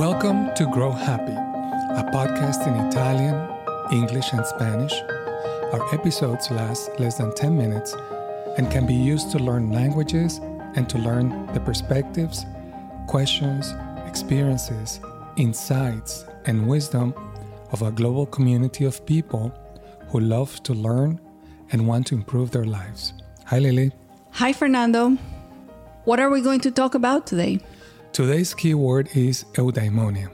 Welcome to Grow Happy, a podcast in Italian, English, and Spanish. Our episodes last less than 10 minutes and can be used to learn languages and to learn the perspectives, questions, experiences, insights, and wisdom of a global community of people who love to learn and want to improve their lives. Hi, Lily. Hi, Fernando. What are we going to talk about today? Today's keyword is eudaimonia,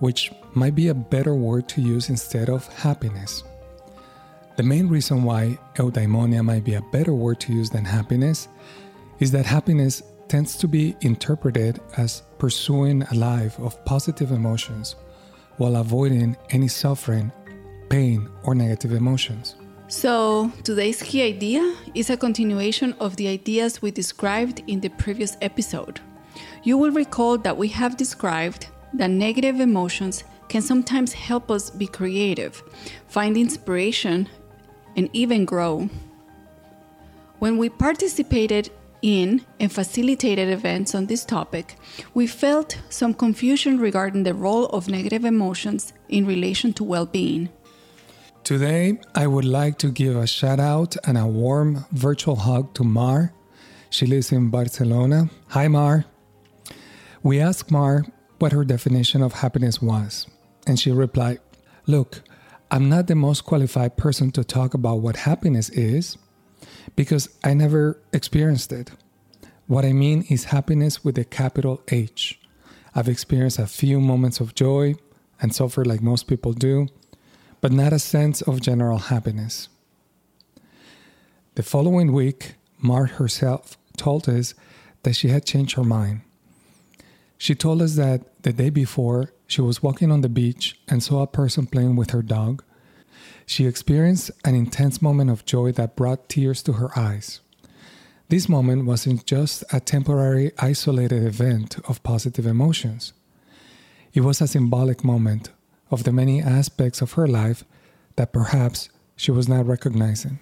which might be a better word to use instead of happiness. The main reason why eudaimonia might be a better word to use than happiness is that happiness tends to be interpreted as pursuing a life of positive emotions while avoiding any suffering, pain, or negative emotions. So, today's key idea is a continuation of the ideas we described in the previous episode. You will recall that we have described that negative emotions can sometimes help us be creative, find inspiration, and even grow. When we participated in and facilitated events on this topic, we felt some confusion regarding the role of negative emotions in relation to well being. Today, I would like to give a shout out and a warm virtual hug to Mar. She lives in Barcelona. Hi, Mar. We asked Mar what her definition of happiness was, and she replied, Look, I'm not the most qualified person to talk about what happiness is because I never experienced it. What I mean is happiness with a capital H. I've experienced a few moments of joy and suffered like most people do, but not a sense of general happiness. The following week, Mar herself told us that she had changed her mind. She told us that the day before, she was walking on the beach and saw a person playing with her dog. She experienced an intense moment of joy that brought tears to her eyes. This moment wasn't just a temporary, isolated event of positive emotions. It was a symbolic moment of the many aspects of her life that perhaps she was not recognizing.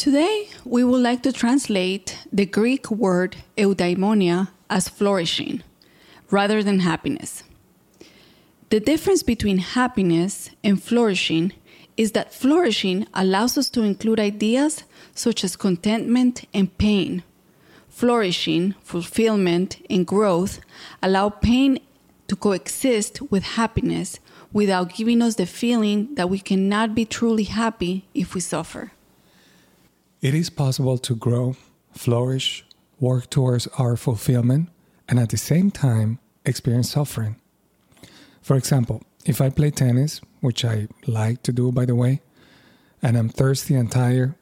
Today, we would like to translate the Greek word eudaimonia as flourishing rather than happiness. The difference between happiness and flourishing is that flourishing allows us to include ideas such as contentment and pain. Flourishing, fulfillment, and growth allow pain to coexist with happiness without giving us the feeling that we cannot be truly happy if we suffer. It is possible to grow, flourish, work towards our fulfillment, and at the same time experience suffering. For example, if I play tennis, which I like to do by the way, and I'm thirsty and tired,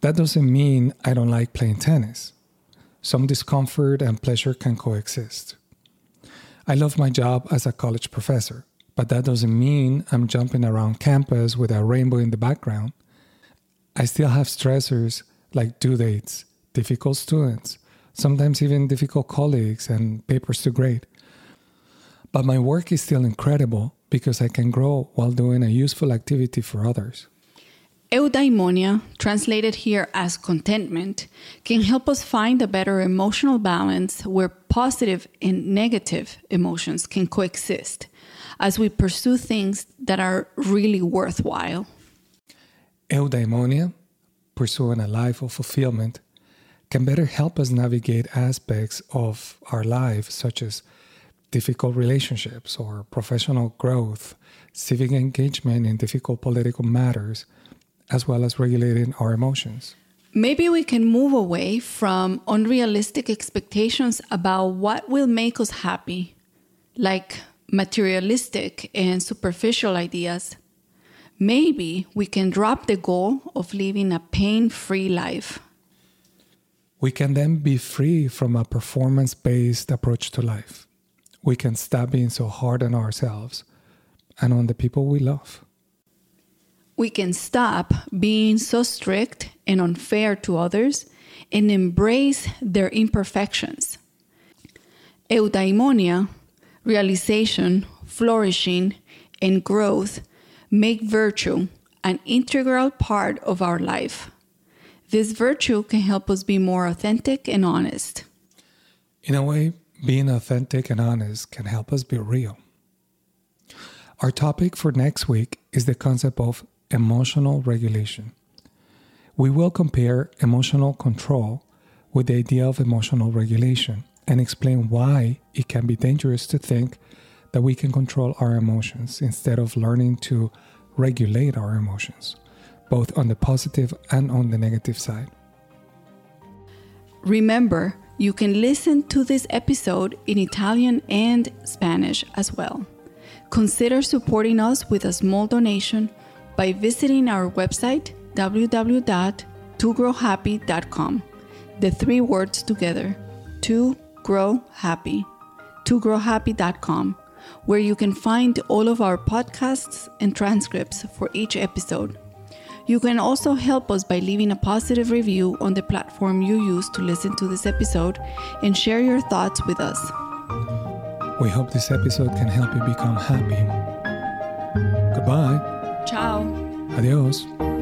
that doesn't mean I don't like playing tennis. Some discomfort and pleasure can coexist. I love my job as a college professor, but that doesn't mean I'm jumping around campus with a rainbow in the background. I still have stressors like due dates, difficult students, sometimes even difficult colleagues and papers to grade. But my work is still incredible because I can grow while doing a useful activity for others. Eudaimonia, translated here as contentment, can help us find a better emotional balance where positive and negative emotions can coexist as we pursue things that are really worthwhile. Eudaimonia, pursuing a life of fulfillment, can better help us navigate aspects of our life, such as difficult relationships or professional growth, civic engagement in difficult political matters, as well as regulating our emotions. Maybe we can move away from unrealistic expectations about what will make us happy, like materialistic and superficial ideas. Maybe we can drop the goal of living a pain free life. We can then be free from a performance based approach to life. We can stop being so hard on ourselves and on the people we love we can stop being so strict and unfair to others and embrace their imperfections. Eudaimonia, realization, flourishing, and growth make virtue an integral part of our life. This virtue can help us be more authentic and honest. In a way, being authentic and honest can help us be real. Our topic for next week is the concept of emotional regulation. We will compare emotional control with the idea of emotional regulation and explain why it can be dangerous to think that we can control our emotions instead of learning to regulate our emotions, both on the positive and on the negative side. Remember, you can listen to this episode in Italian and Spanish as well. Consider supporting us with a small donation by visiting our website www.togrowhappy.com. The three words together to grow happy. togrowhappy.com, where you can find all of our podcasts and transcripts for each episode. You can also help us by leaving a positive review on the platform you use to listen to this episode and share your thoughts with us. We hope this episode can help you become happy. Goodbye. Ciao. Adios.